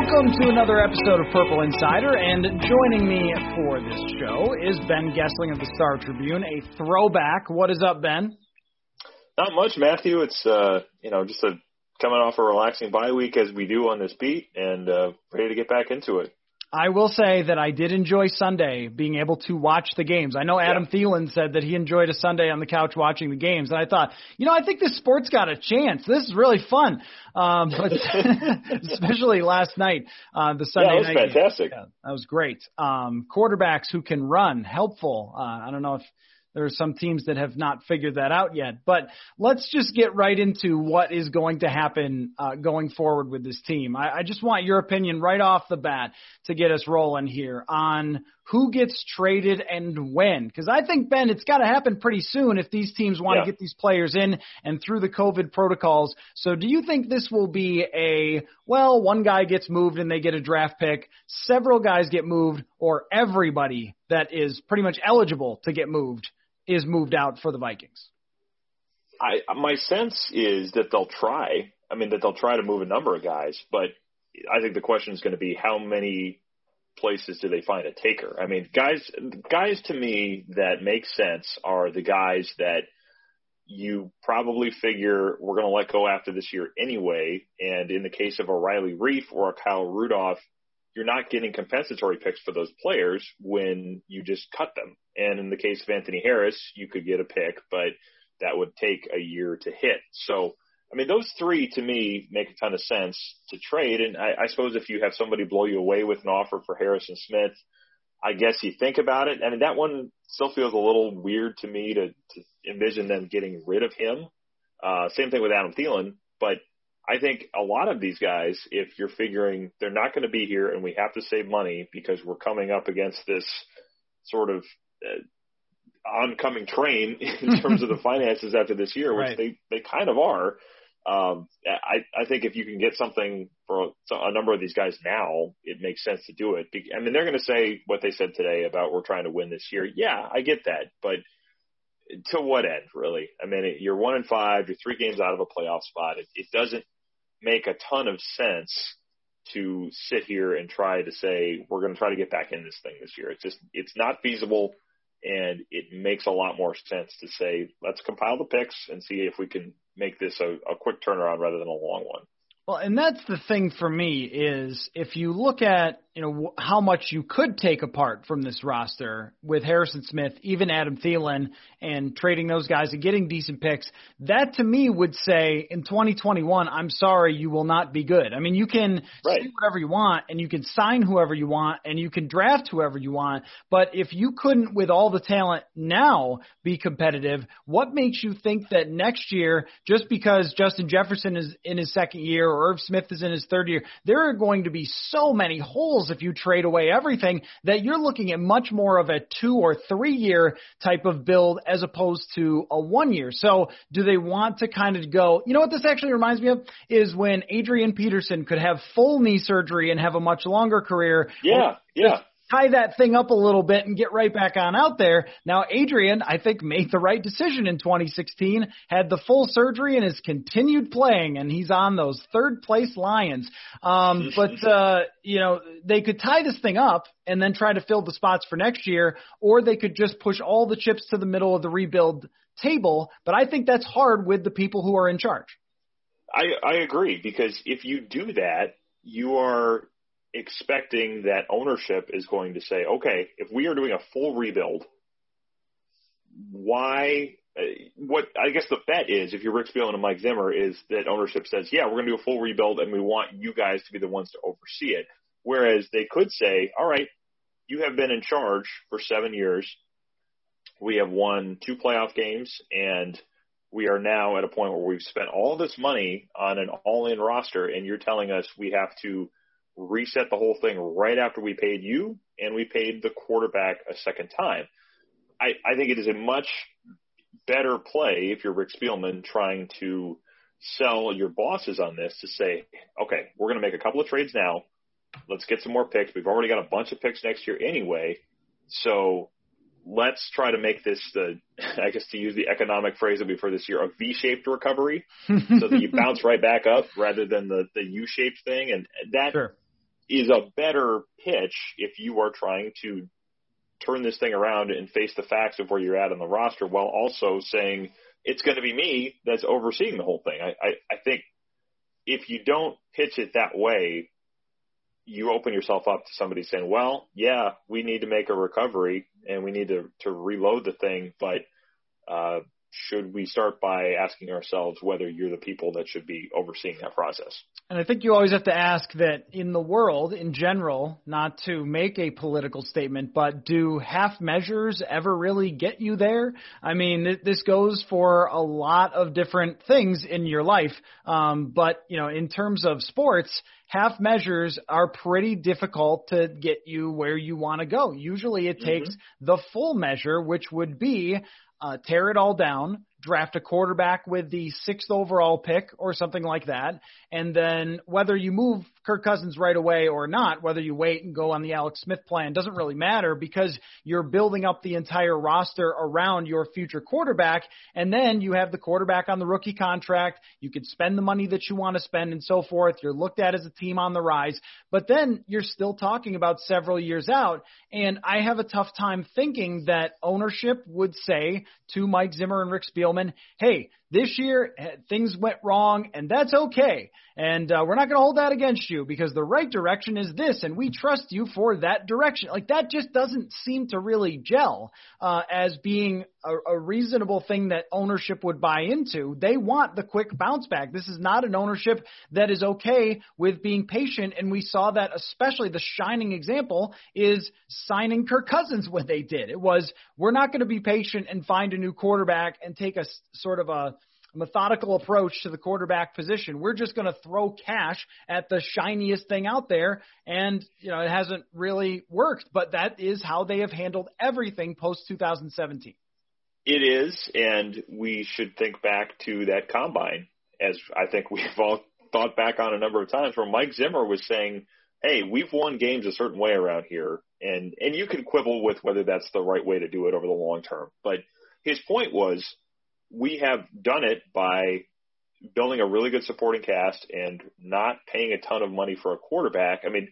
Welcome to another episode of Purple Insider, and joining me for this show is Ben Goessling of the Star Tribune, a throwback. What is up, Ben? Not much, Matthew. It's uh, you know just a coming off a relaxing bye week as we do on this beat, and uh, ready to get back into it. I will say that I did enjoy Sunday being able to watch the games. I know Adam yeah. Thielen said that he enjoyed a Sunday on the couch watching the games, and I thought, you know, I think this sport's got a chance. This is really fun. Um, but especially last night, uh, the Sunday yeah, that was night. fantastic. Yeah, that was great. Um, quarterbacks who can run, helpful. Uh, I don't know if there are some teams that have not figured that out yet. But let's just get right into what is going to happen uh, going forward with this team. I, I just want your opinion right off the bat to get us rolling here on who gets traded and when. Because I think, Ben, it's got to happen pretty soon if these teams want to Yeah. get these players in and through the COVID protocols. So do you think this will be a, well, one guy gets moved and they get a draft pick, several guys get moved, or everybody that is pretty much eligible to get moved is moved out for the Vikings? I my sense is that they'll try. I mean, that they'll try to move a number of guys, but I think the question is going to be how many places do they find a taker? I mean, guys, guys to me that make sense are the guys that you probably figure we're going to let go after this year anyway. And in the case of a Riley Reiff or a Kyle Rudolph, you're not getting compensatory picks for those players when you just cut them. And in the case of Anthony Harris, you could get a pick, but that would take a year to hit. So, I mean, those three to me make a ton of sense to trade. And I, I suppose if you have somebody blow you away with an offer for Harrison Smith, I guess you think about it. I mean, that one still feels a little weird to me to, to envision them getting rid of him. Uh, same thing with Adam Thielen, but I think a lot of these guys, if you're figuring they're not going to be here and we have to save money because we're coming up against this sort of uh, oncoming train in terms of the finances after this year, which Right. they, they kind of are. Um, I, I think if you can get something for a, number of these guys now, it makes sense to do it. I mean, they're going to say what they said today about we're trying to win this year. Yeah, I get that, but to what end, really? I mean, you're one and five, you're three games out of a playoff spot. It, it doesn't make a ton of sense to sit here and try to say we're going to try to get back in this thing this year. It's just it's not feasible, and it makes a lot more sense to say let's compile the picks and see if we can make this a, a quick turnaround rather than a long one. Well, and that's the thing for me is if you look at you know how much you could take apart from this roster with Harrison Smith, even Adam Thielen, and trading those guys and getting decent picks. That to me would say in 2021, I'm sorry, you will not be good. I mean, you can right. say whatever you want, and you can sign whoever you want, and you can draft whoever you want. But if you couldn't, with all the talent now, be competitive, what makes you think that next year, just because Justin Jefferson is in his second year or Irv Smith is in his third year, there are going to be so many holes if you trade away everything that you're looking at much more of a two or three year type of build as opposed to a one year. So do they want to kind of go, you know what this actually reminds me of is when Adrian Peterson could have full knee surgery and have a much longer career. Yeah. Yeah tie that thing up a little bit and get right back on out there. Now, Adrian, I think, made the right decision in 2016, had the full surgery and has continued playing, and he's on those third place Lions. Um, but, uh, you know, they could tie this thing up and then try to fill the spots for next year, or they could just push all the chips to the middle of the rebuild table. But I think that's hard with the people who are in charge. I, I agree because if you do that, you are expecting that ownership is going to say, okay, if we are doing a full rebuild, why? Uh, what I guess the bet is, if you're Rick Spielman and Mike Zimmer, is that ownership says, yeah, we're going to do a full rebuild and we want you guys to be the ones to oversee it. Whereas they could say, all right, you have been in charge for seven years. We have won two playoff games and we are now at a point where we've spent all this money on an all in roster and you're telling us we have to reset the whole thing right after we paid you and we paid the quarterback a second time. I, I think it is a much better play if you're Rick Spielman trying to sell your bosses on this to say, okay, we're going to make a couple of trades now. Let's get some more picks. We've already got a bunch of picks next year anyway. So let's try to make this the, I guess to use the economic phrase that we've heard this year, a V-shaped recovery, so that you bounce right back up rather than the the U-shaped thing. And that sure is a better pitch if you are trying to turn this thing around and face the facts of where you're at on the roster while also saying it's going to be me that's overseeing the whole thing. I, I, I think if you don't pitch it that way, you open yourself up to somebody saying, well, yeah, we need to make a recovery and we need to, to reload the thing, but, uh, should we start by asking ourselves whether you're the people that should be overseeing that process? And I think you always have to ask that in the world in general, not to make a political statement, but do half measures ever really get you there? I mean, this goes for a lot of different things in your life. Um, but, you know, in terms of sports, half measures are pretty difficult to get you where you want to go. Usually it takes mm-hmm. the full measure, which would be uh, tear it all down, draft a quarterback with the sixth overall pick or something like that. And then whether you move Kirk Cousins right away or not, whether you wait and go on the Alex Smith plan doesn't really matter because you're building up the entire roster around your future quarterback. And then you have the quarterback on the rookie contract. You can spend the money that you want to spend and so forth. You're looked at as a team on the rise, but then you're still talking about several years out. And I have a tough time thinking that ownership would say to Mike Zimmer and Rick Spielman, hey, this year, eh, things went wrong, and that's okay. And uh, we're not going to hold that against you because the right direction is this, and we trust you for that direction. Like that just doesn't seem to really gel uh, as being a, a reasonable thing that ownership would buy into. They want the quick bounce back. This is not an ownership that is okay with being patient, and we saw that especially the shining example is signing Kirk Cousins when they did. It was we're not going to be patient and find a new quarterback and take a sort of a methodical approach to the quarterback position. We're just going to throw cash at the shiniest thing out there, and you know it hasn't really worked. But that is how they have handled everything post 2017. It is, and we should think back to that combine, as I think we've all thought back on a number of times, where Mike Zimmer was saying, "Hey, we've won games a certain way around here," and and you can quibble with whether that's the right way to do it over the long term, but his point was we have done it by building a really good supporting cast and not paying a ton of money for a quarterback. I mean,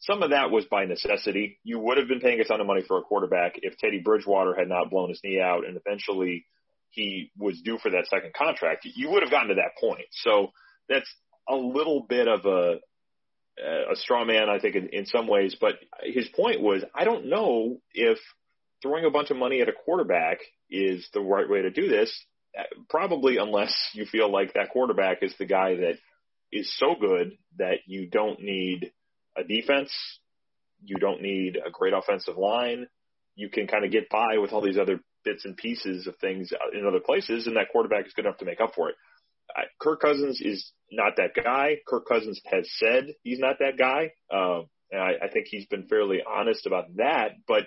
some of that was by necessity. You would have been paying a ton of money for a quarterback if Teddy Bridgewater had not blown his knee out and eventually he was due for that second contract. You would have gotten to that point. So that's a little bit of a a straw man, I think, in, in some ways. But his point was, I don't know if throwing a bunch of money at a quarterback is the right way to do this. Probably, unless you feel like that quarterback is the guy that is so good that you don't need a defense, you don't need a great offensive line. You can kind of get by with all these other bits and pieces of things in other places, and that quarterback is good enough to make up for it. Kirk Cousins is not that guy. Kirk Cousins has said he's not that guy. Uh, and I, I think he's been fairly honest about that, but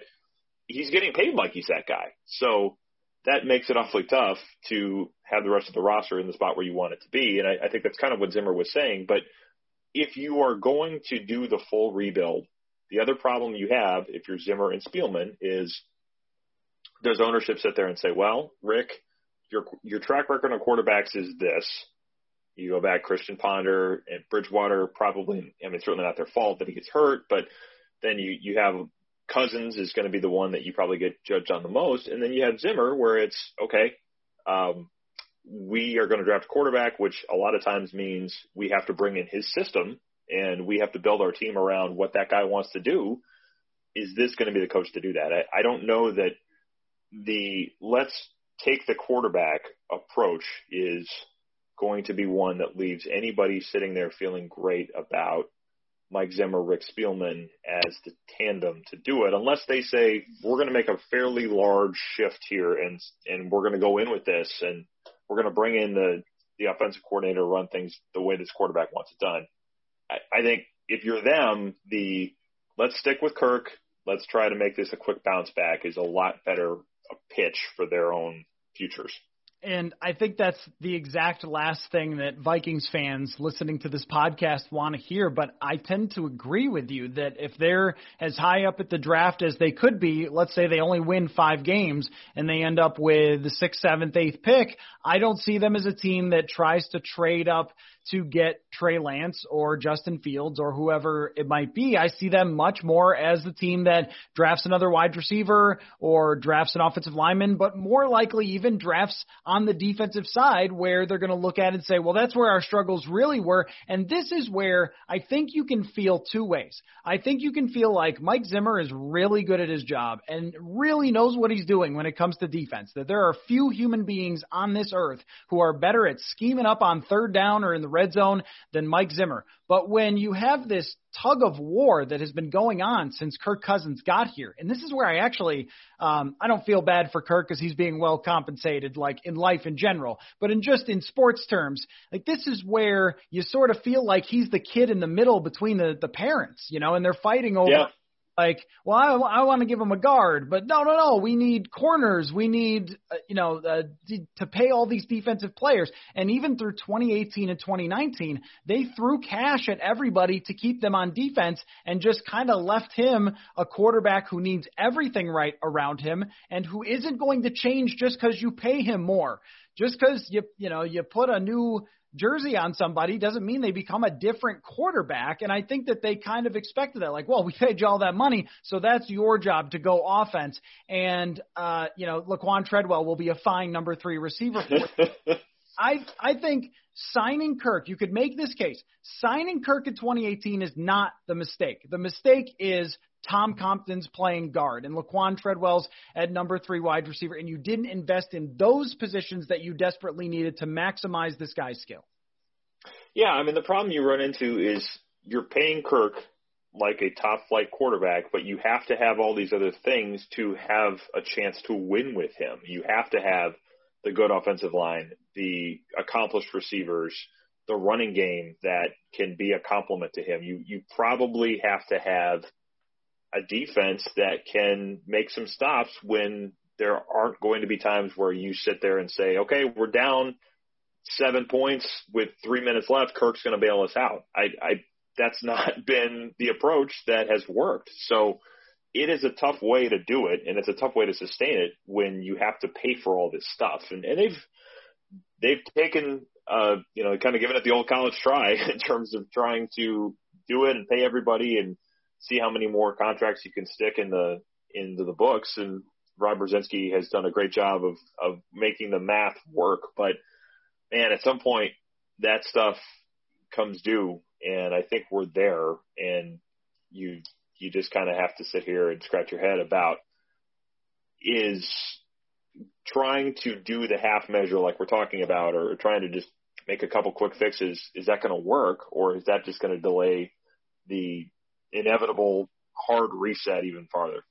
he's getting paid like he's that guy. So that makes it awfully tough to have the rest of the roster in the spot where you want it to be. And I, I think that's kind of what Zimmer was saying. But if you are going to do the full rebuild, the other problem you have, if you're Zimmer and Spielman, is does ownership sit there and say, well, Rick, your your track record on quarterbacks is this. You go back, Christian Ponder and Bridgewater, probably, I mean, it's certainly not their fault that he gets hurt, but then you, you have Cousins is going to be the one that you probably get judged on the most. And then you have Zimmer where it's, okay, um, we are going to draft a quarterback, which a lot of times means we have to bring in his system and we have to build our team around what that guy wants to do. Is this going to be the coach to do that? I, I don't know that the let's take the quarterback approach is going to be one that leaves anybody sitting there feeling great about Mike Zimmer, Rick Spielman as the tandem to do it, unless they say we're going to make a fairly large shift here and and we're going to go in with this and we're going to bring in the the offensive coordinator, to run things the way this quarterback wants it done. I, I think if you're them, the let's stick with Kirk, let's try to make this a quick bounce back is a lot better a pitch for their own futures. And I think that's the exact last thing that Vikings fans listening to this podcast want to hear. But I tend to agree with you that if they're as high up at the draft as they could be, let's say they only win five games and they end up with the sixth, seventh, eighth pick, I don't see them as a team that tries to trade up to get Trey Lance or Justin Fields or whoever it might be. I see them much more as the team that drafts another wide receiver or drafts an offensive lineman, but more likely even drafts on the defensive side where they're going to look at it and say, well, that's where our struggles really were. And this is where I think you can feel two ways. I think you can feel like Mike Zimmer is really good at his job and really knows what he's doing when it comes to defense, that there are few human beings on this earth who are better at scheming up on third down or in the red zone than Mike Zimmer. But when you have this tug of war that has been going on since Kirk Cousins got here, and this is where I actually um, I don't feel bad for Kirk because he's being well compensated, like in life in general, but in just in sports terms, like this is where you sort of feel like he's the kid in the middle between the the parents, you know, and they're fighting over. Yeah like, well, I, I want to give him a guard, but no, no, no. We need corners. We need, uh, you know, uh, d- to pay all these defensive players. And even through 2018 and 2019, they threw cash at everybody to keep them on defense and just kind of left him a quarterback who needs everything right around him and who isn't going to change just because you pay him more. Just because you, you know, you put a new jersey on somebody doesn't mean they become a different quarterback. And I think that they kind of expected that. Like, well, we paid you all that money, so that's your job to go offense. And, uh, you know, Laquan Treadwell will be a fine number three receiver for I, I think signing Kirk, you could make this case. Signing Kirk in 2018 is not the mistake. The mistake is Tom Compton's playing guard and Laquan Treadwell's at number three wide receiver, and you didn't invest in those positions that you desperately needed to maximize this guy's skill. Yeah, I mean the problem you run into is you're paying Kirk like a top flight quarterback, but you have to have all these other things to have a chance to win with him. You have to have the good offensive line, the accomplished receivers, the running game that can be a complement to him. You you probably have to have a defense that can make some stops when there aren't going to be times where you sit there and say, okay, we're down seven points with three minutes left. Kirk's going to bail us out. I, I, that's not been the approach that has worked. So it is a tough way to do it and it's a tough way to sustain it when you have to pay for all this stuff. And, and they've, they've taken, uh, you know, kind of given it the old college try in terms of trying to do it and pay everybody and, see how many more contracts you can stick in the into the books. And Rob Brzezinski has done a great job of of making the math work. But man, at some point, that stuff comes due, and I think we're there. And you you just kind of have to sit here and scratch your head about is trying to do the half measure like we're talking about, or trying to just make a couple quick fixes. Is that going to work, or is that just going to delay the inevitable hard reset even farther?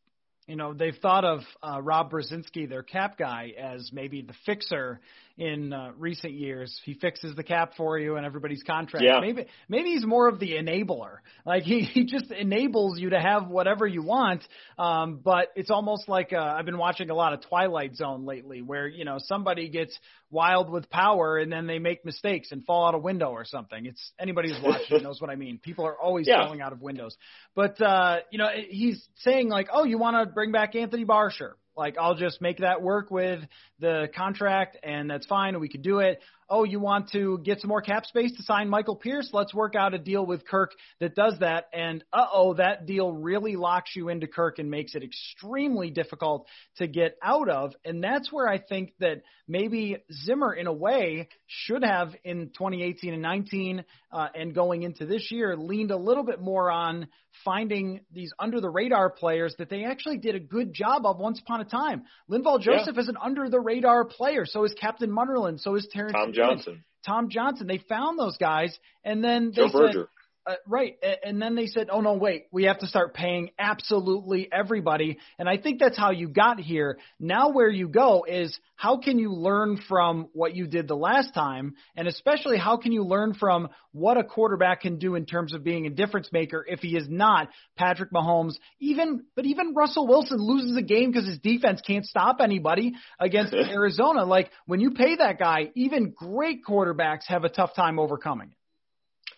You know, they've thought of uh, Rob Brzezinski, their cap guy, as maybe the fixer in uh, recent years. He fixes the cap for you and everybody's contract. Yeah. Maybe maybe he's more of the enabler. Like he he just enables you to have whatever you want. Um, but it's almost like uh, I've been watching a lot of Twilight Zone lately, where you know somebody gets wild with power and then they make mistakes and fall out a window or something. It's anybody who's watching knows what I mean. People are always Yeah. falling out of windows. But uh, you know, he's saying like, "Oh, you want to bring back Anthony Barsher? Like, I'll just make that work with the contract, and that's fine, we could do it." Oh, you want to get some more cap space to sign Michael Pierce? Let's work out a deal with Kirk that does that. And uh oh, that deal really locks you into Kirk and makes it extremely difficult to get out of. And that's where I think that maybe Zimmer, in a way, should have in 2018 and 19 uh, and going into this year leaned a little bit more on finding these under the radar players that they actually did a good job of once upon a time. Linval Joseph is an under the radar player. So is Captain Munnerlyn. So is Terrence Tom Johnson, Tom Johnson. They found those guys and then they Joe said, Berger. Uh, right. And then they said, oh, no, wait, we have to start paying absolutely everybody. And I think that's how you got here. Now, where you go is how can you learn from what you did the last time? And especially, how can you learn from what a quarterback can do in terms of being a difference maker if he is not Patrick Mahomes? Even, but even Russell Wilson loses a game because his defense can't stop anybody against Arizona. Like, when you pay that guy, even great quarterbacks have a tough time overcoming it.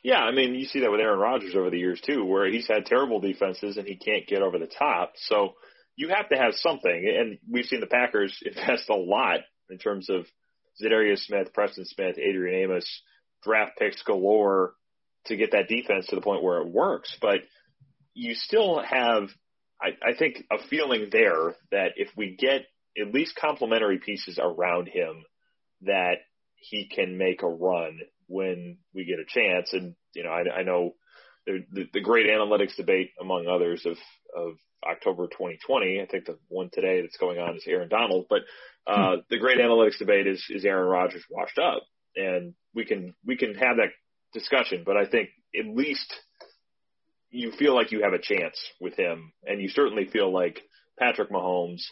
Yeah, I mean, you see that with Aaron Rodgers over the years too, where he's had terrible defenses and he can't get over the top. So you have to have something, and we've seen the Packers invest a lot in terms of Za'Darius Smith, Preston Smith, Adrian Amos, draft picks galore to get that defense to the point where it works. But you still have, I, I think, a feeling there that if we get at least complementary pieces around him, that he can make a run when we get a chance. And you know, I, I know the, the, the great analytics debate, among others, of of October 2020. I think the one today that's going on is Aaron Donald, but uh, the great analytics debate is is Aaron Rodgers washed up, and we can we can have that discussion. But I think at least you feel like you have a chance with him, and you certainly feel like Patrick Mahomes,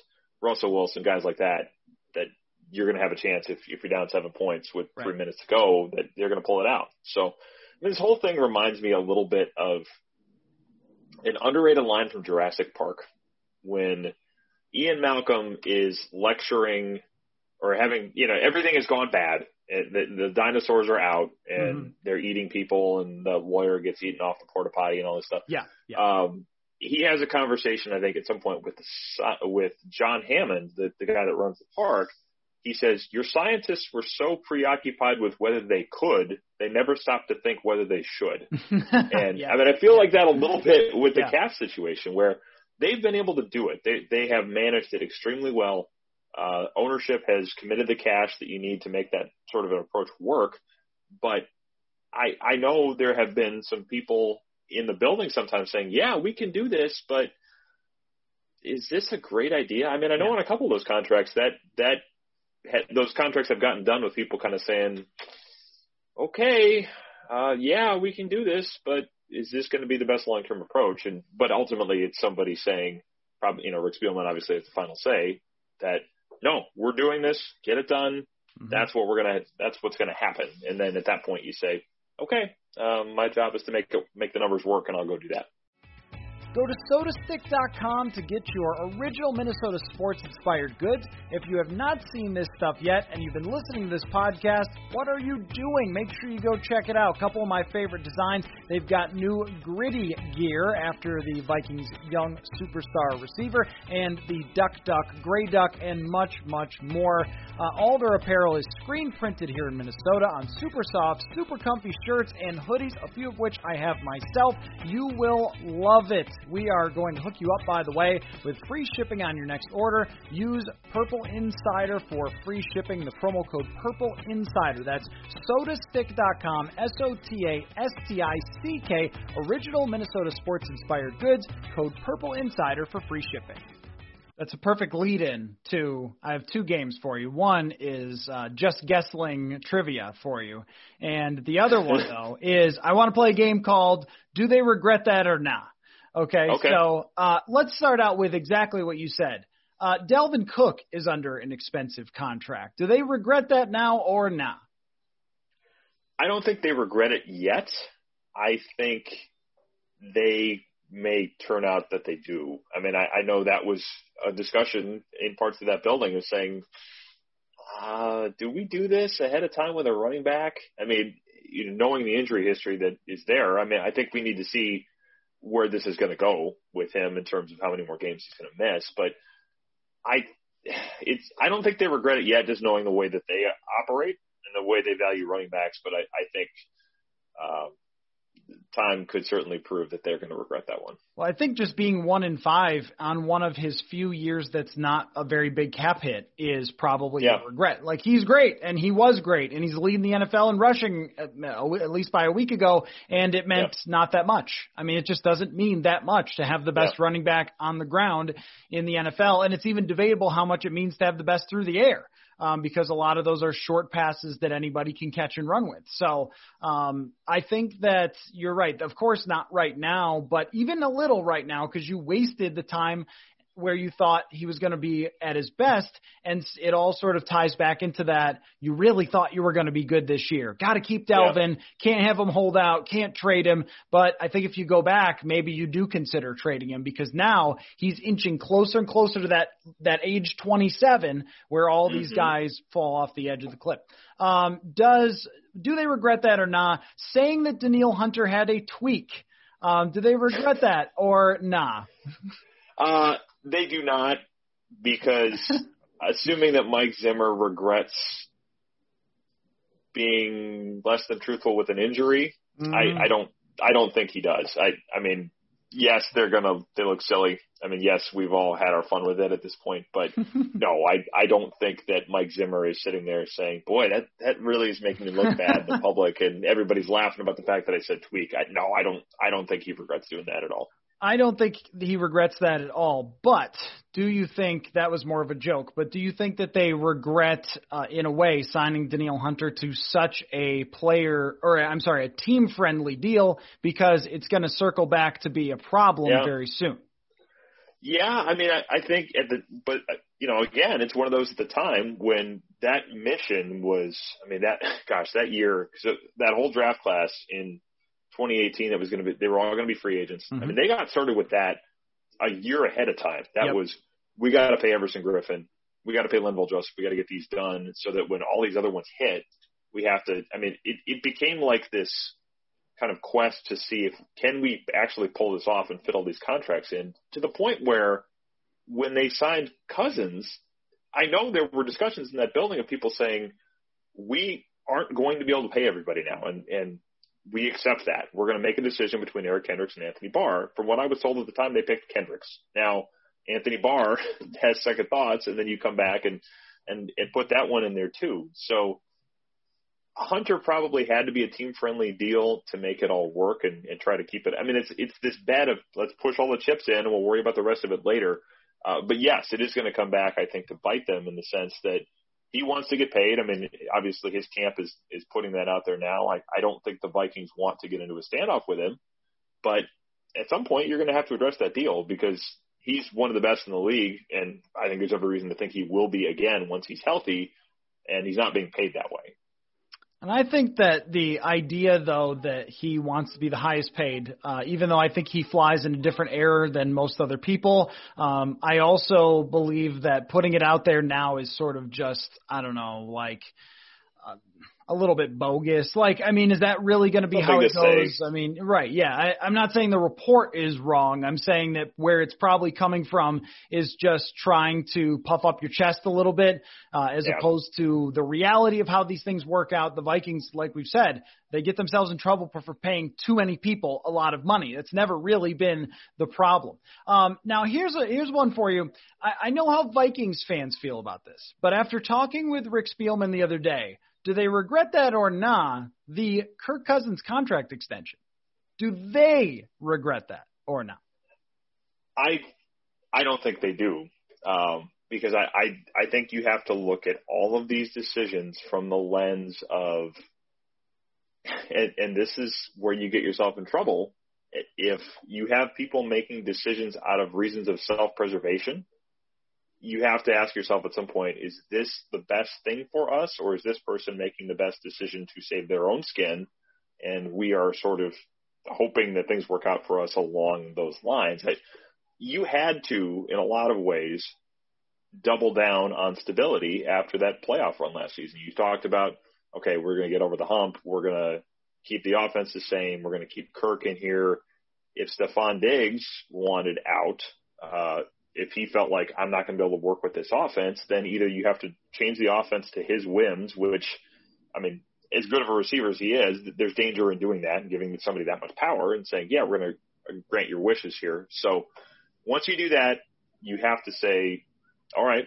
Russell Wilson, guys like that, that you're going to have a chance if, if you're down seven points with three minutes to go, that they're going to pull it out. So I mean, this whole thing reminds me a little bit of an underrated line from Jurassic Park when Ian Malcolm is lecturing or having, you know, everything has gone bad. and The, the dinosaurs are out and Mhm. they're eating people, and the lawyer gets eaten off the porta potty and all this stuff. Yeah. Yeah. Um, he has a conversation, I think, at some point with the, with John Hammond, the, the guy that runs the park. He says, "Your scientists were so preoccupied with whether they could, they never stopped to think whether they should." And Yeah. I mean, I feel like that a little bit with the Yeah. situation where they've been able to do it. They they have managed it extremely well. Uh, ownership has committed the cash that you need to make that sort of an approach work. But I I know there have been some people in the building sometimes saying, "Yeah, we can do this," but is this a great idea? I mean, I know Yeah. on a couple of those contracts that that ha- those contracts have gotten done with people kind of saying, "Okay, uh, yeah, we can do this, but is this going to be the best long term approach?" And but ultimately, it's somebody saying, probably you know, Rick Spielman obviously has the final say that no, we're doing this, get it done. Mhm. That's what we're gonna. That's what's gonna happen. And then at that point, you say, "Okay, um, my job is to make it, make the numbers work, and I'll go do that." Go to sotastick.com to get your original Minnesota sports inspired goods. If you have not seen this stuff yet and you've been listening to this podcast, what are you doing? Make sure you go check it out. A couple of my favorite designs. They've got new gritty gear after the Vikings young superstar receiver and the Duck Duck, Gray Duck, and much, much more. Uh, all their apparel is screen printed here in Minnesota on super soft, super comfy shirts and hoodies, a few of which I have myself. You will love it. We are going to hook you up, by the way, with free shipping on your next order. Use Purple Insider for free shipping. The promo code Purple Insider. That's sotastick.com, S O T A S T I C K, original Minnesota sports inspired goods. Code Purple Insider for free shipping. That's a perfect lead in to I have two games for you. One is uh, just guessing trivia for you. And the other one though is I want to play a game called Do They Regret That or Not? Okay, Okay. so uh, let's start out with exactly what you said. Uh, Dalvin Cook is under an expensive contract. Do they regret that now or not? I don't think they regret it yet. I think they may turn out that they do. I mean, I, I know that was a discussion in parts of that building of saying, uh, do we do this ahead of time with a running back? I mean, you know, knowing the injury history that is there, I mean, I think we need to see where this is going to go with him in terms of how many more games he's going to miss. But I, it's, I don't think they regret it yet, just knowing the way that they operate and the way they value running backs. But I, I think, um, time could certainly prove that they're going to regret that one. Well, I think just being one in five on one of his few years that's not a very big cap hit is probably Yeah. a regret. Like he's great and he was great and he's leading the NFL in rushing uh, at, at least by a week ago, and it meant not that much. I mean, it just doesn't mean that much to have the best Yeah. running back on the ground in the NFL, and it's even debatable how much it means to have the best through the air. Um, because a lot of those are short passes that anybody can catch and run with. So um, I think that you're right. Of course, not right now, but even a little right now because you wasted the time where you thought he was going to be at his best, and s- it all sort of ties back into that. You really thought you were going to be good this year. Got to keep Dalvin. Can't have him hold out. Can't trade him. But I think if you go back, maybe you do consider trading him because now he's inching closer and closer to that that age 27 where all these guys fall off the edge of the cliff. Um, does do they regret that or not? Saying that Danielle Hunter had a tweak. Um, do they regret that or nah? Uh, they do not because assuming that Mike Zimmer regrets being less than truthful with an injury, I, I don't I don't think he does. I I mean, yes, they're gonna they look silly. I mean, yes, we've all had our fun with it at this point, but no, I I don't think that Mike Zimmer is sitting there saying, "Boy, that that really is making me look bad in the public," and everybody's laughing about the fact that I said tweak. I, no, I don't I don't think he regrets doing that at all. I don't think he regrets that at all. But do you think that was more of a joke? But do you think that they regret, uh, in a way, signing Danielle Hunter to such a player, or I'm sorry, a team-friendly deal because it's going to circle back to be a problem Yeah. very soon? Yeah, I mean, I, I think at the, but you know, again, it's one of those at the time when that mission was, I mean, that, gosh, that year, so that whole draft class in 2018 that was going to be, they were all going to be free agents. I mean, mm-hmm. they got started with that a year ahead of time. That Yep. was, we got to pay Everson Griffen. We got to pay Linval Joseph. We got to get these done so that when all these other ones hit, we have to, I mean, it, it became like this kind of quest to see if can we actually pull this off and fit all these contracts in to the point where when they signed Cousins, I know there were discussions in that building of people saying we aren't going to be able to pay everybody now, and and we accept that. We're going to make a decision between Eric Kendricks and Anthony Barr. From what I was told at the time, they picked Kendricks. Now Anthony Barr has second thoughts, and then you come back and and and put that one in there too. So Hunter probably had to be a team friendly deal to make it all work and, and try to keep it. I mean, it's it's this bet of let's push all the chips in and we'll worry about the rest of it later. Uh, but yes, it is going to come back, I think, to bite them in the sense that he wants to get paid. I mean, obviously his camp is is putting that out there now. I I don't think the Vikings want to get into a standoff with him, but at some point you're going to have to address that deal because he's one of the best in the league, and I think there's every reason to think he will be again once he's healthy, and he's not being paid that way. And I think that the idea, though, that he wants to be the highest paid, uh, even though I think he flies in a different era than most other people, um, I also believe that putting it out there now is sort of just, I don't know, like, uh, a little bit bogus. Like, I mean, is that really going to be how it goes? I mean, right? Yeah, I, I'm not saying the report is wrong. I'm saying that where it's probably coming from is just trying to puff up your chest a little bit, uh, as yeah. opposed to the reality of how these things work out. The Vikings, like we've said, they get themselves in trouble for, for paying too many people a lot of money. It's never really been the problem. Um, now, here's a here's one for you. I, I know how Vikings fans feel about this, but after talking with Rick Spielman the other day do they regret that or not? The Kirk Cousins contract extension. Do they regret that or not? I I don't think they do. Um, because I, I I think you have to look at all of these decisions from the lens of and, and this is where you get yourself in trouble if you have people making decisions out of reasons of self preservation you have to ask yourself at some point, is this the best thing for us or is this person making the best decision to save their own skin? And we are sort of hoping that things work out for us along those lines. I, you had to, in a lot of ways, double down on stability after that playoff run last season. You talked about, okay, we're going to get over the hump. We're going to keep the offense the same. We're going to keep Kirk in here. If Stefon Diggs wanted out, uh, if he felt like I'm not going to be able to work with this offense, then either you have to change the offense to his whims, which, I mean, as good of a receiver as he is, there's danger in doing that and giving somebody that much power and saying, yeah, we're going to grant your wishes here. So once you do that, you have to say, all right,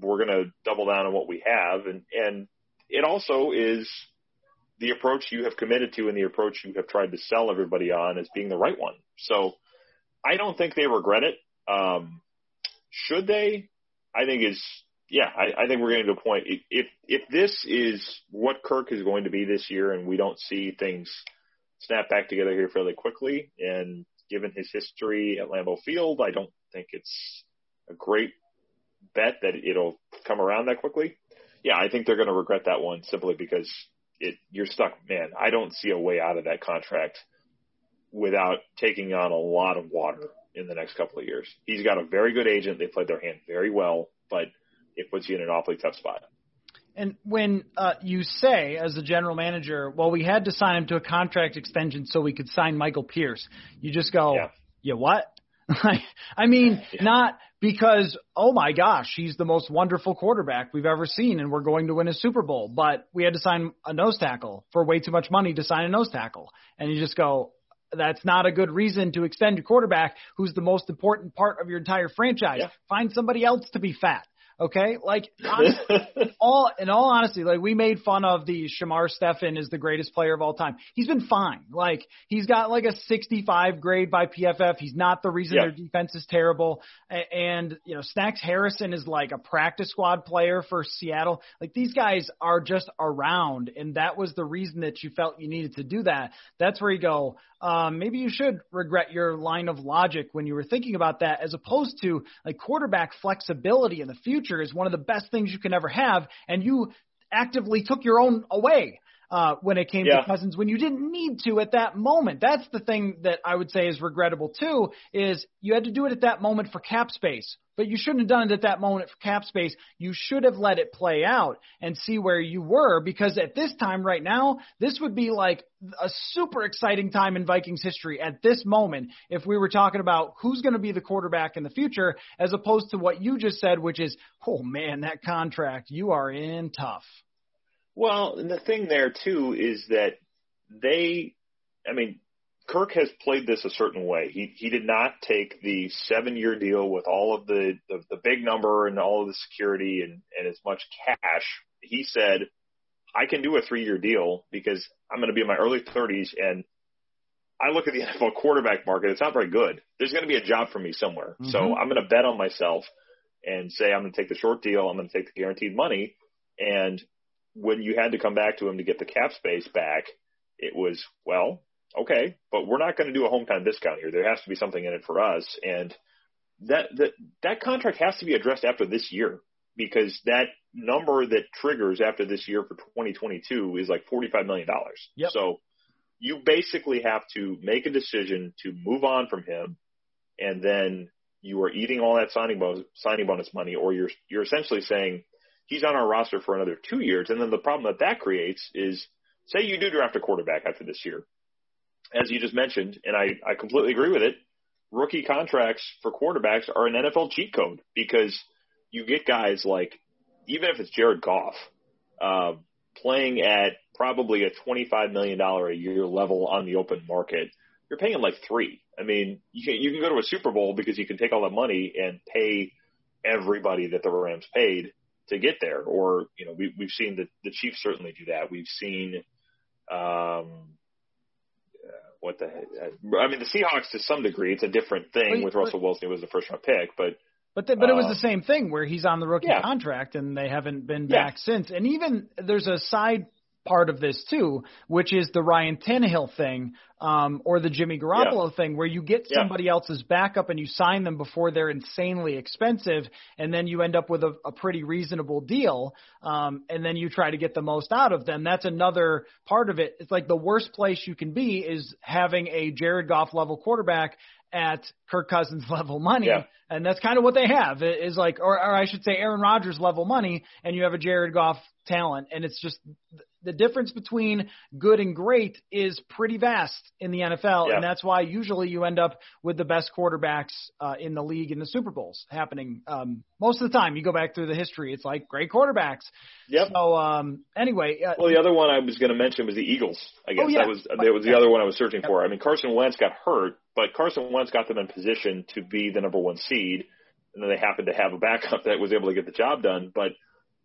we're going to double down on what we have. And, and it also is the approach you have committed to and the approach you have tried to sell everybody on as being the right one. So I don't think they regret it. Um, should they? I think is yeah. I, I think we're getting to a point. If if this is what Kirk is going to be this year, and we don't see things snap back together here fairly quickly, and given his history at Lambeau Field, I don't think it's a great bet that it'll come around that quickly. Yeah, I think they're going to regret that one simply because it you're stuck. Man, I don't see a way out of that contract without taking on a lot of water in the next couple of years. He's got a very good agent. They played their hand very well, but it puts you in an awfully tough spot. And when uh, you say, as a general manager, well, we had to sign him to a contract extension so we could sign Michael Pierce, you just go, yeah, yeah what? I mean, yeah. not because, oh my gosh, he's the most wonderful quarterback we've ever seen and we're going to win a Super Bowl, but we had to sign a nose tackle for way too much money to sign a nose tackle. And you just go, that's not a good reason to extend your quarterback who's the most important part of your entire franchise. Yeah. Find somebody else to be fat. Okay, like all in all honesty, like we made fun of the Shamar Stephen is the greatest player of all time. He's been fine. Like he's got like a 65 grade by PFF. He's not the reason yeah. their defense is terrible. And you know, Snacks Harrison is like a practice squad player for Seattle. Like these guys are just around, and that was the reason that you felt you needed to do that. That's where you go. Um, maybe you should regret your line of logic when you were thinking about that, as opposed to like quarterback flexibility in the future future is one of the best things you can ever have, and you actively took your own away. Uh, when it came yeah. to Cousins, when you didn't need to at that moment. That's the thing that I would say is regrettable too. Is you had to do it at that moment for cap space, but you shouldn't have done it at that moment for cap space. You should have let it play out and see where you were because at this time right now, this would be like a super exciting time in Vikings history at this moment if we were talking about who's going to be the quarterback in the future as opposed to what you just said, which is, oh man, that contract, you are in tough. Well, and the thing there too is that they, I mean, Kirk has played this a certain way. He he did not take the seven year deal with all of the, the the big number and all of the security and and as much cash. He said, I can do a three year deal because I'm going to be in my early 30s and I look at the NFL quarterback market. It's not very good. There's going to be a job for me somewhere. Mm-hmm. So I'm going to bet on myself and say I'm going to take the short deal. I'm going to take the guaranteed money. And when you had to come back to him to get the cap space back, it was, well, okay, but we're not going to do a hometown discount here. There has to be something in it for us. And that, that, that contract has to be addressed after this year because that number that triggers after this year for 2022 is like $45 million. Yep. So you basically have to make a decision to move on from him and then you are eating all that signing bonus, signing bonus money or you're, you're essentially saying, he's on our roster for another two years. And then the problem that that creates is, say you do draft a quarterback after this year, as you just mentioned, and I, I completely agree with it. Rookie contracts for quarterbacks are an NFL cheat code because you get guys like, even if it's Jared Goff, uh, playing at probably a $25 million a year level on the open market, you're paying him like three. I mean, you can, you can go to a Super Bowl because you can take all that money and pay everybody that the Rams paid to get there. Or, you know, we, we've seen the, the Chiefs certainly do that. We've seen, um, what the I mean, the Seahawks to some degree, it's a different thing But- with Russell Wilson. It was the first round pick, but But the, but it was Um, the same thing where he's on the rookie yeah. contract and they haven't been Yeah. back since. And even there's a side part of this too, which is the Ryan Tannehill thing, um, or the Jimmy Garoppolo thing, where you get Yeah. somebody else's backup and you sign them before they're insanely expensive, and then you end up with a, a pretty reasonable deal, um, and then you try to get the most out of them. That's another part of it. It's like the worst place you can be is having a Jared Goff level quarterback at Kirk Cousins level money. Yeah. And that's kind of what they have is like, or, or I should say Aaron Rodgers level money and you have a Jared Goff talent. And it's just the difference between good and great is pretty vast in the NFL. Yeah. And that's why usually you end up with the best quarterbacks uh, in the league in the Super Bowls happening. Um, most of the time you go back through the history, it's like great quarterbacks. yep. So, um, anyway, uh, Well, the other one I was going to mention was the Eagles. I guess Oh, yeah. that was that was the other one I was searching for. I mean, Carson Wentz got hurt, but Carson Wentz got them in position to be the number one seed, and then they happened to have a backup that was able to get the job done. But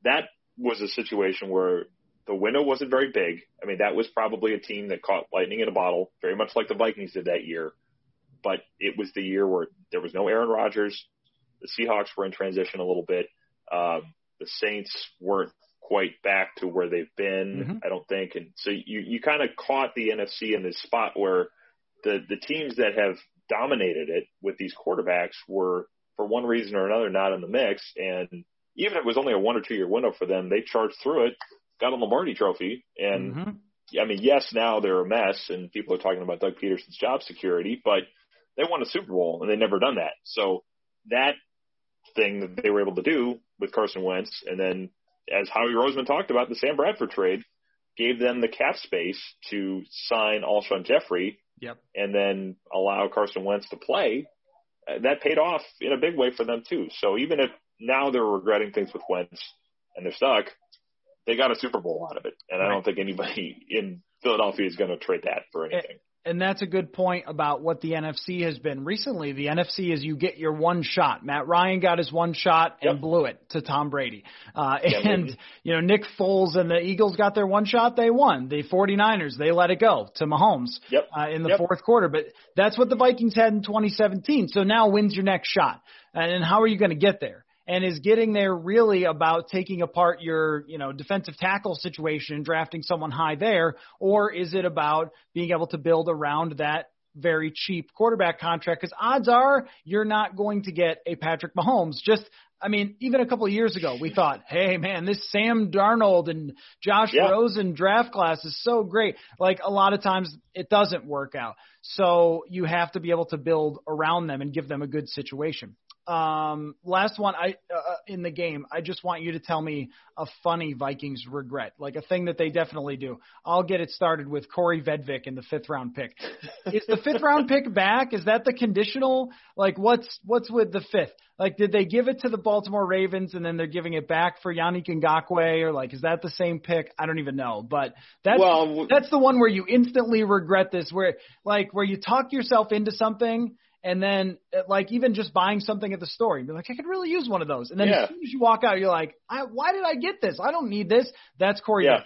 that was a situation where the window wasn't very big. I mean, that was probably a team that caught lightning in a bottle, very much like the Vikings did that year. But it was the year where there was no Aaron Rodgers. The Seahawks were in transition a little bit. Um, the Saints weren't quite back to where they've been, Mhm. I don't think. And so you, you kind of caught the NFC in this spot where the, the teams that have dominated it with these quarterbacks were, for one reason or another, not in the mix. And even if it was only a one or two year window for them, they charged through it, got a Lombardi trophy. And mhm. I mean, yes, now they're a mess and people are talking about Doug Pederson's job security, but they won a Super Bowl and they never done that. So that thing that they were able to do with Carson Wentz and then as Howie Roseman talked about, the Sam Bradford trade gave them the cap space to sign Alshon Jeffery Yep. and then allow Carson Wentz to play. Uh, that paid off in a big way for them too. So even if now they're regretting things with Wentz and they're stuck, they got a Super Bowl out of it. And I don't think anybody in Philadelphia is going to trade that for anything. And that's a good point about what the NFC has been recently. The NFC is you get your one shot. Matt Ryan got his one shot and Yep. blew it to Tom Brady. Uh, and, you know, Nick Foles and the Eagles got their one shot. They won. The 49ers, they let it go to Mahomes Yep. uh, in the fourth quarter. But that's what the Vikings had in 2017. So now when's your next shot? And, and how are you going to get there? And is getting there really about taking apart your, you know, defensive tackle situation and drafting someone high there, or is it about being able to build around that very cheap quarterback contract? Because odds are you're not going to get a Patrick Mahomes. Just, I mean, even a couple of years ago, we thought, hey man, this Sam Darnold and Josh Yeah. Rosen draft class is so great. Like a lot of times it doesn't work out. So you have to be able to build around them and give them a good situation. Um, last one, I uh, in the game. I just want you to tell me a funny Vikings regret, like a thing that they definitely do. I'll get it started with Kaare Vedvik in the fifth round pick. Is the fifth round pick back? Is that the conditional? Like, what's what's with the fifth? Like, did they give it to the Baltimore Ravens and then they're giving it back for Yannick Ngakoue, or like, is that the same pick? I don't even know, but that's Well, that's the one where you instantly regret this, where like where you talk yourself into something. And then, uh, like, even just buying something at the store, you'd be like, I could really use one of those. And then Yeah. as soon as you walk out, you're like, I, why did I get this? I don't need this. That's Kaare. Yeah.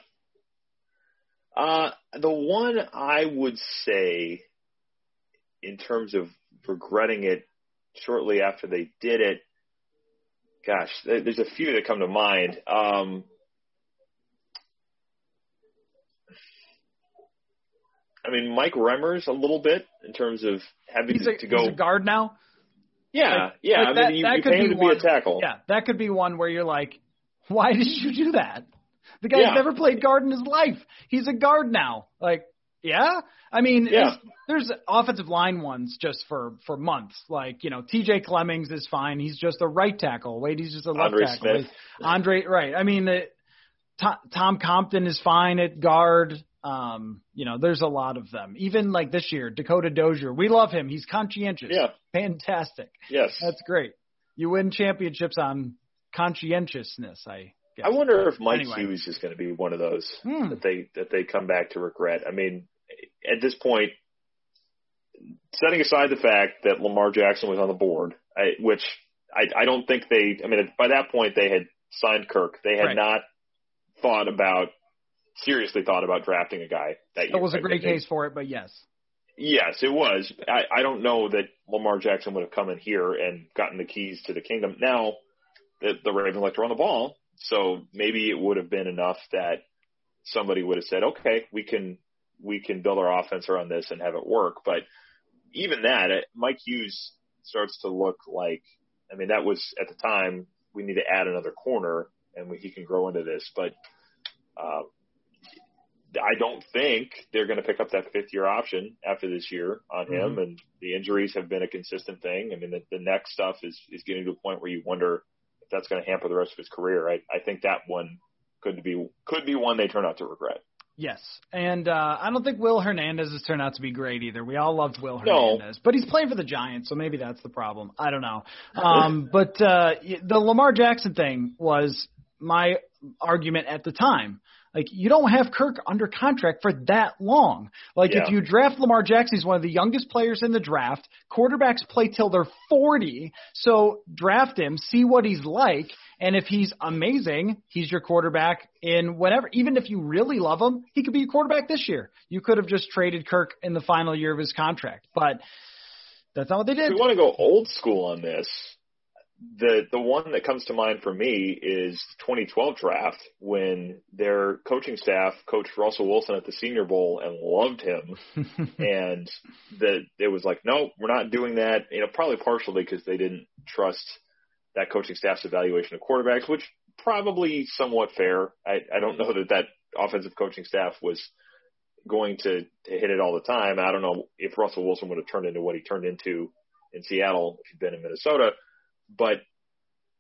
Uh, the one I would say, in terms of regretting it shortly after they did it, gosh, there's a few that come to mind. Um, I mean, Mike Remmers a little bit in terms of having He's to, a, to go. he's a guard now. yeah, like- yeah. like I that- mean, you, that you could pay him be to be one- a tackle. Yeah, that could be one where you're like, why did you do that? The guy's Yeah. never played guard in his life. He's a guard now. Like, Yeah, I mean, Yeah. there's, offensive line ones just for for months. Like you know, T.J. Clemmings is fine. He's just a right tackle. Wait, he's just a left Andre tackle. Smith. Andre, right? I mean, Tom, Tom Compton is fine at guard. Um, you know, there's a lot of them. Even like this year, Dakota Dozier, we love him. He's conscientious. Yeah. fantastic. Yes. That's great. You win championships on conscientiousness. I guess. I wonder if Mike Anyway. Hughes is going to be one of those Hmm. that they that they come back to regret. I mean, at this point, setting aside the fact that Lamar Jackson was on the board, I, which I, I don't think they. I mean, by that point they had signed Kirk. They had Right. not thought about seriously thought about drafting a guy that year. That was a great case for it, but yes. Yes, it was. I, I don't know that Lamar Jackson would have come in here and gotten the keys to the kingdom. Now, the, the Ravens like to run the ball, so maybe it would have been enough that somebody would have said, "Okay, we can we can build our offense around this and have it work." But even that, it, Mike Hughes starts to look like. I mean, that was at the time we need to add another corner, and we, he can grow into this, but. Uh, I don't think they're going to pick up that fifth year option after this year on him. Mhm. And the injuries have been a consistent thing. I mean, the, the neck stuff is, is getting to a point where you wonder if that's going to hamper the rest of his career. I, I think that one could be, could be one they turn out to regret. Yes, and uh, I don't think Will Hernandez has turned out to be great either. We all loved Will No. Hernandez, but he's playing for the Giants, so maybe that's the problem. I don't know. Um, but uh, the Lamar Jackson thing was my argument at the time. Like you don't have Kirk under contract for that long. Like if you draft Lamar Jackson, he's one of the youngest players in the draft. Quarterbacks play till they're 40, so draft him, see what he's like, and if he's amazing, he's your quarterback in whatever. Even if you really love him, he could be your quarterback this year. You could have just traded Kirk in the final year of his contract, but that's not what they did. we want to go old school on this, the the one that comes to mind for me is the 2012 draft when their coaching staff coached Russell Wilson at the Senior Bowl and loved him, and that it was like, no, we're not doing that. You know, probably partially because they didn't trust that coaching staff's evaluation of quarterbacks, which probably somewhat fair. I, I don't know that that offensive coaching staff was going to, to hit it all the time. I don't know if Russell Wilson would have turned into what he turned into in Seattle if he'd been in Minnesota. But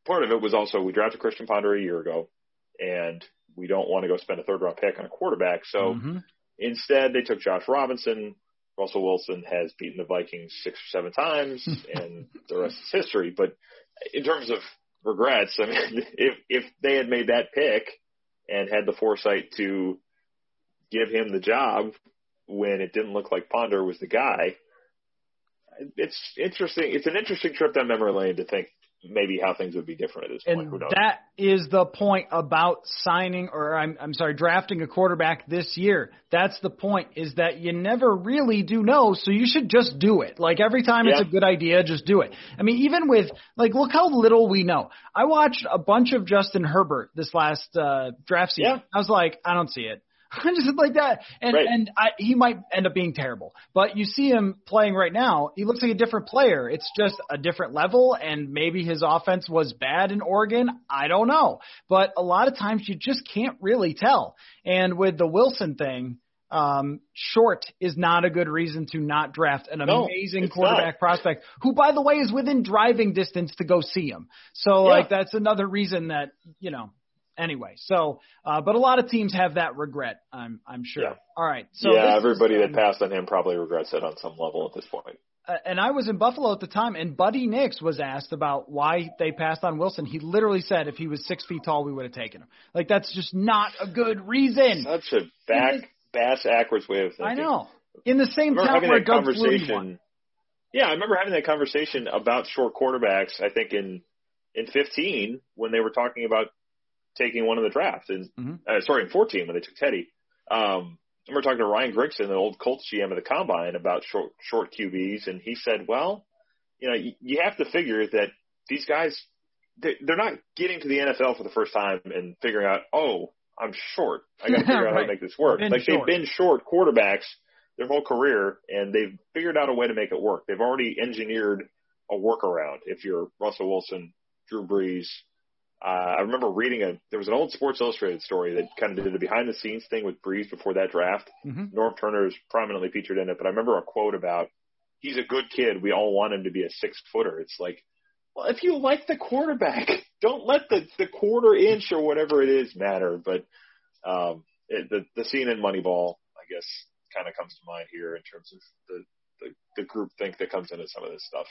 part of it was also we drafted Christian Ponder a year ago, and we don't want to go spend a third round pick on a quarterback. So Mhm. instead, they took Josh Robinson. Russell Wilson has beaten the Vikings six or seven times, and the rest is history. But in terms of regrets, I mean, if if they had made that pick and had the foresight to give him the job when it didn't look like Ponder was the guy, it's interesting. It's an interesting trip down memory lane to think maybe how things would be different at this point. And that is the point about signing, or I'm, I'm sorry, drafting a quarterback this year. That's the point, is that you never really do know, so you should just do it. Like every time it's a good idea, just do it. I mean, even with, like, look how little we know. I watched a bunch of Justin Herbert this last uh, draft season. Yeah. I was like, I don't see it. just like that, and Right. and I, he might end up being terrible. But you see him playing right now; he looks like a different player. It's just a different level, and maybe his offense was bad in Oregon. I don't know, but a lot of times you just can't really tell. And with the Wilson thing, um, short is not a good reason to not draft an No, amazing quarterback not. prospect, who, by the way, is within driving distance to go see him. So, Yeah. like, that's another reason that you know anyway. So, uh, but a lot of teams have that regret. I'm I'm sure. Yeah. All right. So yeah, everybody is, that passed on him probably regrets it on some level at this point. uh, and I was in Buffalo at the time, and Buddy Nix was asked about why they passed on Wilson. He literally said if he was six feet tall, we would have taken him. Like that's just not a good reason. Such a back bass backwards way of thinking. I know. In the same town where Doug Flutie won. conversation. Yeah, I remember having that conversation about short quarterbacks. I think in in 15 when they were talking about taking one in the draft, and Mhm. uh, sorry, in 14 when they took Teddy. Um, I remember talking to Ryan Grigson, the old Colts GM of the combine, about short short QBs, and he said, "Well, you know, you, you have to figure that these guys they, they're not getting to the NFL for the first time and figuring out, oh, I'm short. I got to figure out how to make this work. Been like short. they've been short quarterbacks their whole career, and they've figured out a way to make it work. They've already engineered a workaround. If you're Russell Wilson, Drew Brees, uh, I remember reading a there was an old Sports Illustrated story that kind of did a behind the scenes thing with Brees before that draft. Mhm. Norv Turner is prominently featured in it, but I remember a quote about he's a good kid. We all want him to be a six footer. It's like, well, if you like the quarterback, don't let the the quarter inch or whatever it is matter. But um, it, the the scene in Moneyball, I guess, kind of comes to mind here in terms of the the, the group think that comes into some of this stuff.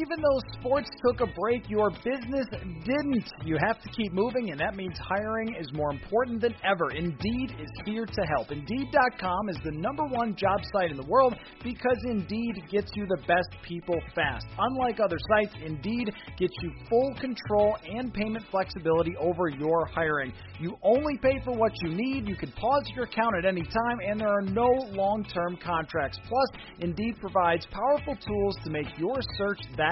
Even though sports took a break, your business didn't. You have to keep moving, and that means hiring is more important than ever. Indeed is here to help. Indeed.com is the number one job site in the world because Indeed gets you the best people fast. Unlike other sites, Indeed gets you full control and payment flexibility over your hiring. You only pay for what you need, you can pause your account at any time, and there are no long term contracts. Plus, Indeed provides powerful tools to make your search that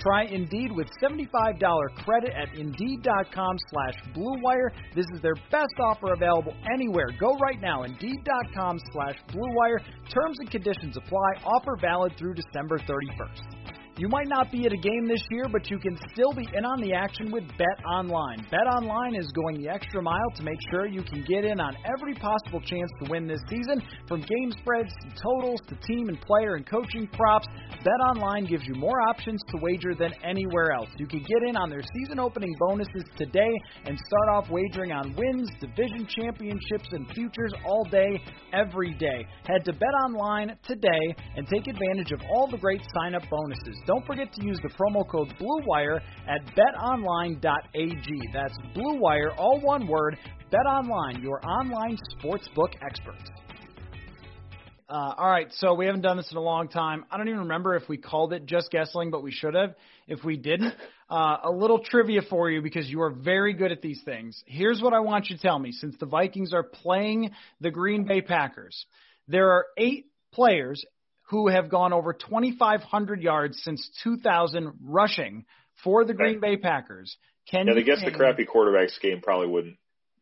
Try Indeed with $75 credit at Indeed.com slash BlueWire. This is their best offer available anywhere. Go right now, Indeed.com slash BlueWire. Terms and conditions apply. Offer valid through December 31st. You might not be at a game this year, but you can still be in on the action with Bet Online. Bet Online is going the extra mile to make sure you can get in on every possible chance to win this season. From game spreads to totals to team and player and coaching props, Bet Online gives you more options to wager than anywhere else. You can get in on their season opening bonuses today and start off wagering on wins, division championships, and futures all day, every day. Head to Bet Online today and take advantage of all the great sign up bonuses. Don't forget to use the promo code BLUEWIRE at betonline.ag. That's BLUEWIRE, all one word. BetOnline, your online sportsbook experts. Uh, all right, so we haven't done this in a long time. I don't even remember if we called it just guessing, but we should have. If we didn't, uh, a little trivia for you because you are very good at these things. Here's what I want you to tell me since the Vikings are playing the Green Bay Packers. There are eight players who have gone over 2,500 yards since 2000 rushing for the Green Bay Packers. Can Yeah, I guess the crappy quarterbacks game probably wouldn't.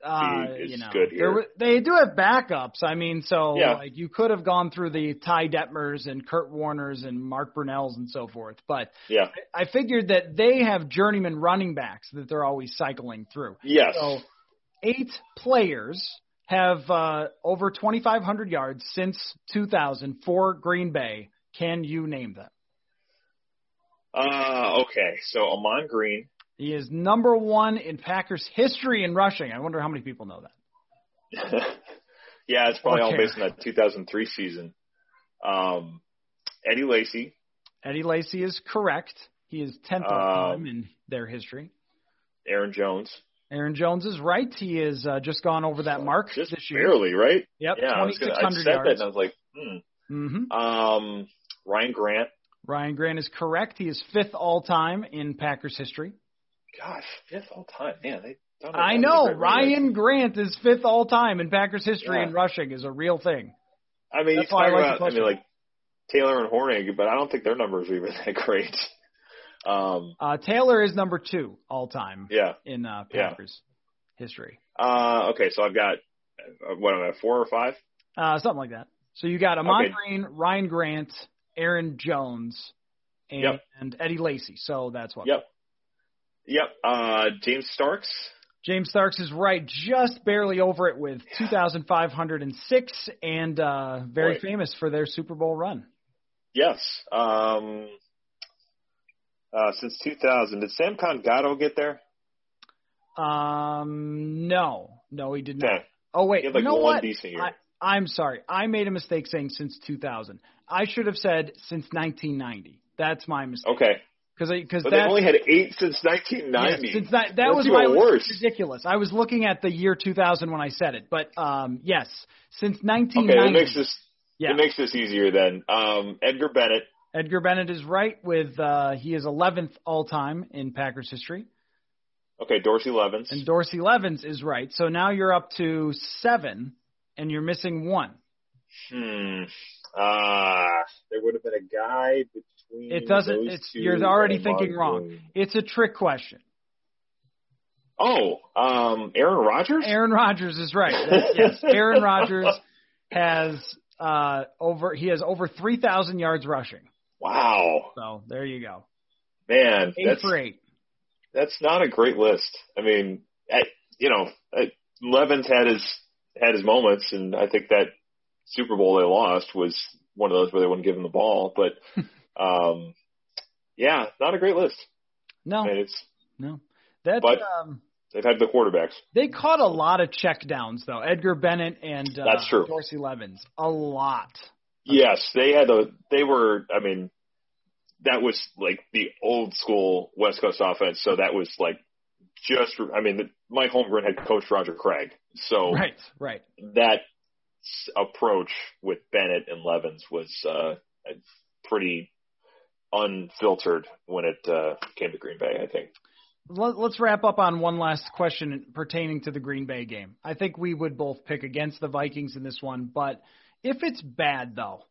uh, you know, there here. they do have backups. I mean, so Yeah. like you could have gone through the Ty Detmers and Kurt Warners and Mark Brunells and so forth, but Yeah. I figured that they have journeyman running backs that they're always cycling through. Yes. So eight players have uh, over 2,500 yards since 2000 for Green Bay. Can you name them? Uh, okay. So Ahman Green. He is number one in Packers history in rushing. I wonder how many people know that. yeah, it's probably all based on that 2003 season. Um, Eddie Lacy. Eddie Lacy is correct. He is 10th all Um, time in their history. Aaron Jones. Aaron Jones is right. He has uh, just gone over that mark Just this year. barely, right? Yep, Yeah, I was gonna, I 2,600 said that yards. and I was like, hmm. hmm Um, Ryan Grant. Ryan Grant is correct. He is fifth all time in Packers history. Gosh, fifth all time. Man, they don't I know a great running back. Ryan Grant is fifth all time in Packers history Yeah. in rushing is a real thing. I mean, you That's I talk like about, I mean, like Taylor and Hornung, but I don't think their numbers are even that great. Um, Uh, Taylor is number two all time yeah. in uh, Yeah. History. Uh, okay, so I've got uh, what am I four or five? Uh, something like that. So you got Ahman Okay. Green, Ryan Grant, Aaron Jones, and, Yep. and Eddie Lacy. So that's what. Yep. Yep. Uh, James Starks. James Starks is right, just barely over it with 2,506, and uh, very Boy. famous for their Super Bowl run. Yes. Um, uh, since 2000, did Samkon Gado get there? Um, no, no, he did not. Okay. Oh wait, He had like you know one what? decent year. I, I'm sorry, I made a mistake saying since 2000. I should have said since 1990. That's my mistake. okay. Because because they've only had eight since 1990. Yes, since that that That's was my it worse. ridiculous. I was looking at the year 2000 when I said it, but um, yes, since 1990. okay, 1990. that makes this yeah, it makes this easier then. Um, Edgar Bennett. Edgar Bennett is right with uh, he is 11th all time in Packers history. Okay, Dorsey Levens. And Dorsey Levens is right. So now you're up to seven, and you're missing one. Hmm. Uh, there would have been a guy between. It doesn't. It's you're already thinking wrong. It's a trick question. Oh, um, Aaron Rodgers. Aaron Rodgers is right. Yes, Aaron Rodgers has uh over he has over three thousand yards rushing. Wow, So there you go. man, Eight that's for eight. that's not a great list. I mean, I, you know, I, Levens had his had his moments, and I think that Super Bowl they lost was one of those where they wouldn't give him the ball. But, um, yeah, not a great list. No, mean, it's no. That's But- um they've had the quarterbacks. they caught a lot of check downs though. Edgar Bennett and uh, That's true. Dorsey Levens. A lot. Yes, they had a. They were. I mean, that was like the old school West Coast offense. So that was like just. I mean, Mike Holmgren had coached Roger Craig, so Right, right. that approach with Bennett and Levens was uh, pretty unfiltered when it uh, came to Green Bay. I think. Let's wrap up on one last question pertaining to the Green Bay game. I think we would both pick against the Vikings in this one, but if it's bad though,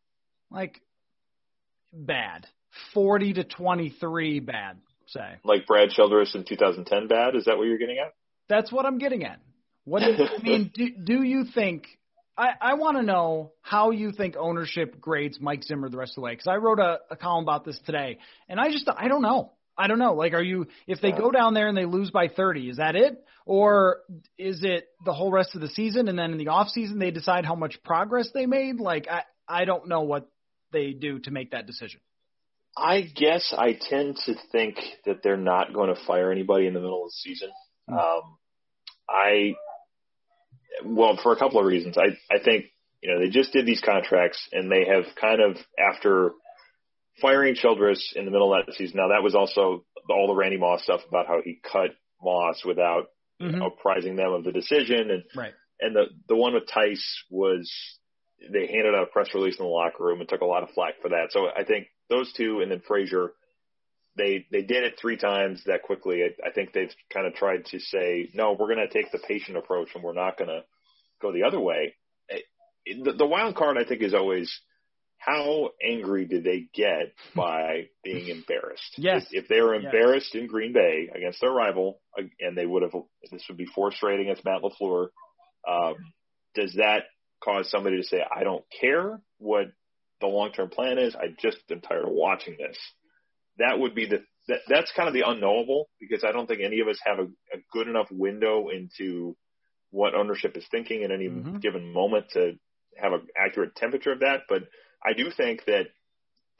like bad, 40 to 23 bad, say. Like Brad Childress in 2010, bad. Is that what you're getting at? That's what I'm getting at. What do you, I mean, do, do you think I, I want to know how you think ownership grades Mike Zimmer the rest of the way because I wrote a, a column about this today, and I just I don't know. I don't know. Like, are you if they go down there and they lose by 30, is that it, or is it the whole rest of the season and then in the off season they decide how much progress they made? Like, I I don't know what they do to make that decision. I guess I tend to think that they're not going to fire anybody in the middle of the season. Um, I, well, for a couple of reasons. I, I think, you know, they just did these contracts and they have kind of, after firing Childress in the middle of that season, now that was also all the Randy Moss stuff about how he cut Moss without Mhm. apprising them of the decision. And, Right. and the, the one with Tice was, they handed out a press release in the locker room and took a lot of flack for that. So I think those two and then Frazier, they they did it three times that quickly. I, I think they've kind of tried to say, no, we're going to take the patient approach and we're not going to go the other way. It- the, the wild card, I think, is always how angry did they get by being embarrassed? Yes. If, if they were Yes. embarrassed in Green Bay against their rival, and they would have, this would be four straight against Matt LaFleur. Um, does that cause somebody to say, I don't care what the long term plan is. I just am tired of watching this. That would be the that, that's kind of the unknowable because I don't think any of us have a, a good enough window into what ownership is thinking at any Mhm. given moment to have an accurate temperature of that. But I do think that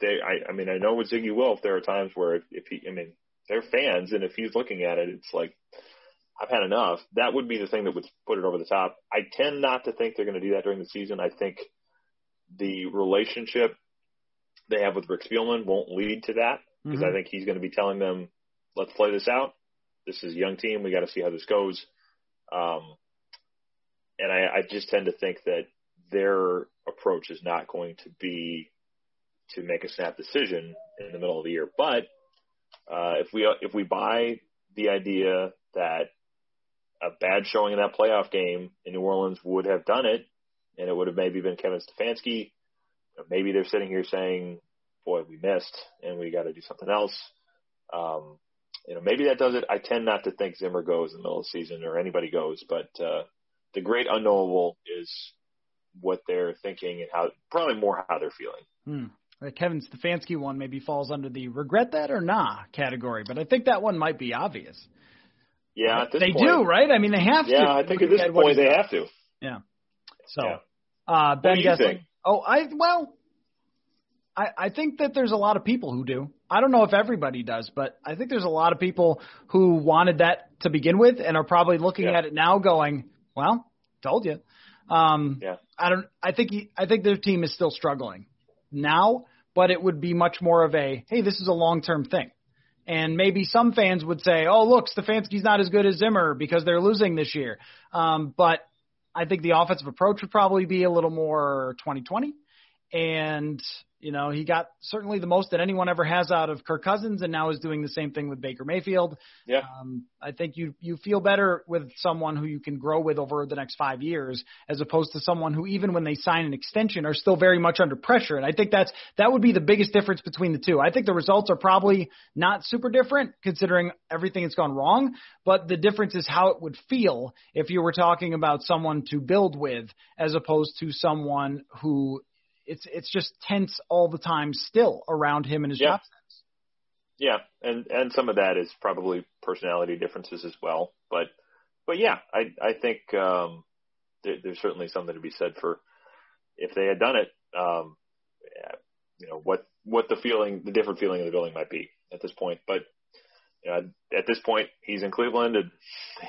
they, I, I mean, I know with Zygi Wilf, there are times where if, if he, I mean, they're fans, and if he's looking at it, it's like, I've had enough. That would be the thing that would put it over the top. I tend not to think they're going to do that during the season. I think the relationship they have with Rick Spielman won't lead to that because I Mhm. think he's going to be telling them, let's play this out. This is a young team. We got to see how this goes. Um, and I, I just tend to think that their approach is not going to be to make a snap decision in the middle of the year. But uh, if we if we buy the idea that a bad showing in that playoff game in New Orleans would have done it, and it would have maybe been Kevin Stefanski, maybe they're sitting here saying, "Boy, we missed, and we got to do something else." Um, you know, maybe that does it. I tend not to think Zimmer goes in the middle of the season or anybody goes, but uh, the great unknowable is what they're thinking and how probably more how they're feeling. Hmm. The Kevin Stefanski one maybe falls under the regret that or nah category, but I think that one might be obvious. Yeah, at this they point, do, right? I mean, they have to. Yeah, I think at this point they have to. Yeah. So, Yeah. uh, Ben you Goessling- think? Oh, I well, I I think that there's a lot of people who do. I don't know if everybody does, but I think there's a lot of people who wanted that to begin with and are probably looking Yeah. at it now, going, "Well, told you." Um, Yeah. I don't. I think he, I think their team is still struggling now, but it would be much more of a, "Hey, this is a long term thing." And maybe some fans would say, "Oh, look, Stefanski's not as good as Zimmer because they're losing this year." Um, but I think the offensive approach would probably be a little more 2020, and You know, he got certainly the most that anyone ever has out of Kirk Cousins, and now is doing the same thing with Baker Mayfield. Yeah. Um, I think you you feel better with someone who you can grow with over the next five years, as opposed to someone who even when they sign an extension are still very much under pressure. And I think that's that would be the biggest difference between the two. I think the results are probably not super different considering everything that's gone wrong, but the difference is how it would feel if you were talking about someone to build with as opposed to someone who it's it's just tense all the time still around him and his Yeah. job sense. Yeah, and and some of that is probably personality differences as well. But but yeah, I I think um, there, there's certainly something to be said for if they had done it. Um, you know what what the feeling, the different feeling of the building might be at this point. But you know, at this point, he's in Cleveland, and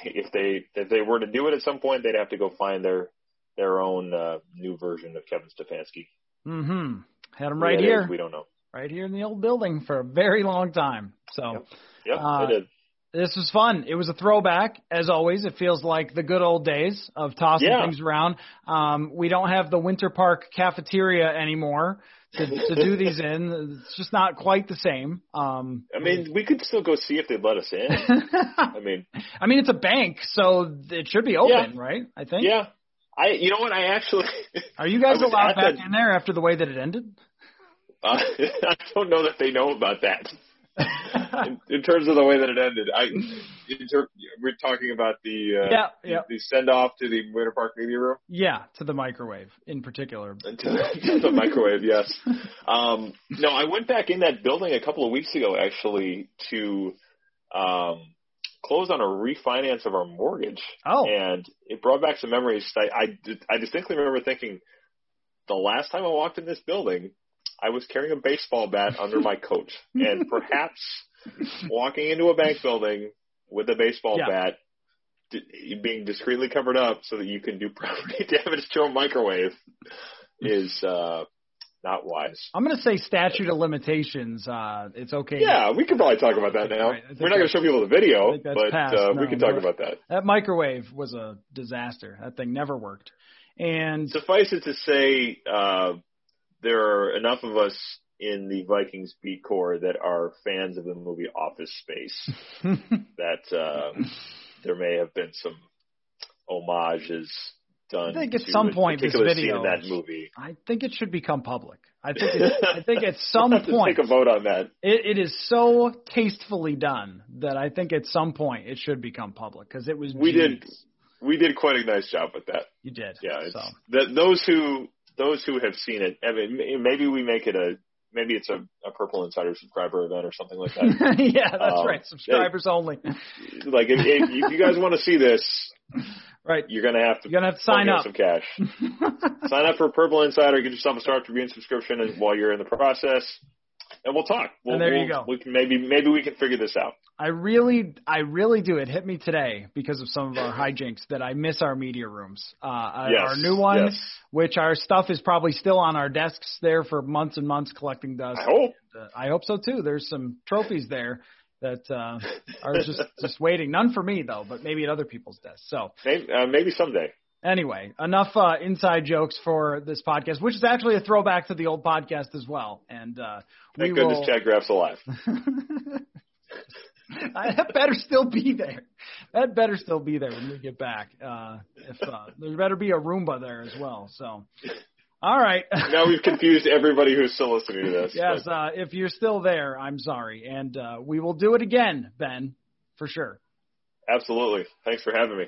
if they if they were to do it at some point, they'd have to go find their their own uh, new version of Kevin Stefanski. Mm-hmm. Had Who right is, here, we don't know. right here in the old building for a very long time. So. Yep. Yep, Uh, they did. This was fun. It was a throwback, as always. It feels like the good old days of tossing Yeah. things around. Um, we don't have the Winter Park cafeteria anymore to, to do these in. It's just not quite the same. Um, I mean, we could still go see if they'd let us in. I mean, I mean, it's a bank, so it should be open, right? I think. yeah. I, you know what? I actually, Are you guys allowed back the- in there after the way that it ended? uh, I don't know that they know about that. in, in terms of the way that it ended, I, in ter- we're talking about the, uh, Yeah, yeah. the send off to the Winter Park Media Room. Yeah, to the microwave in particular. to the, to the microwave, yes. Um, no, I went back in that building a couple of weeks ago actually to um, close on a refinance of our mortgage, Oh, and it brought back some memories. I, I, did- I distinctly remember thinking the last time I walked in this building, I was carrying a baseball bat under my coat, and perhaps walking into a bank building with a baseball Yeah. bat d- being discreetly covered up so that you can do property damage to a microwave is uh not wise. I'm going to say statute of limitations. Uh, it's okay. Yeah, we could probably talk about that now. Right, We're not going to show people the video, I think that's but uh, we now, can talk but- about that. That microwave was a disaster. That thing never worked. And Suffice it to say, uh, there are enough of us in the Vikings beat corps that are fans of the movie Office Space that uh, there may have been some homages done. I think at some point this video in that movie. I think it should become public. I think it, I think at some point take a vote on that. it, it is so tastefully done that I think at some point it should become public because it was. We did- We did quite a nice job with that. You did. Yeah, it's, So that those who those who have seen it. I mean, maybe we make it a maybe it's a, a Purple Insider subscriber event or something like that. yeah, that's Um, right. Subscribers only. like if, if you guys want to see this, Right. you're gonna have to You're gonna have to sign up. some cash. sign up for Purple Insider, get yourself a Star Tribune subscription, and while you're in the process, and we'll talk. We'll, And there you we'll- go. We can maybe maybe we can figure this out. I really, I really do. It hit me today because of some of our hijinks that I miss our media rooms. Uh, our- Yes, our new one, yes. which our stuff is probably still on our desks there for months and months collecting dust. I hope. Uh, I hope so too. There's some trophies there that uh, are just just waiting. None for me though, but maybe at other people's desks. So Maybe, uh, maybe someday. anyway, enough uh, inside jokes for this podcast, which is actually a throwback to the old podcast as well. And uh, Thank we goodness will. Chad Graff's alive. that better still be there. That better still be there when we get back. Uh, if uh, there better be a Roomba there as well. So, all right. now we've confused everybody who's still listening to this. yes, but- uh, if you're still there, I'm sorry, and uh, we will do it again, Ben, for sure. Absolutely. Thanks for having me.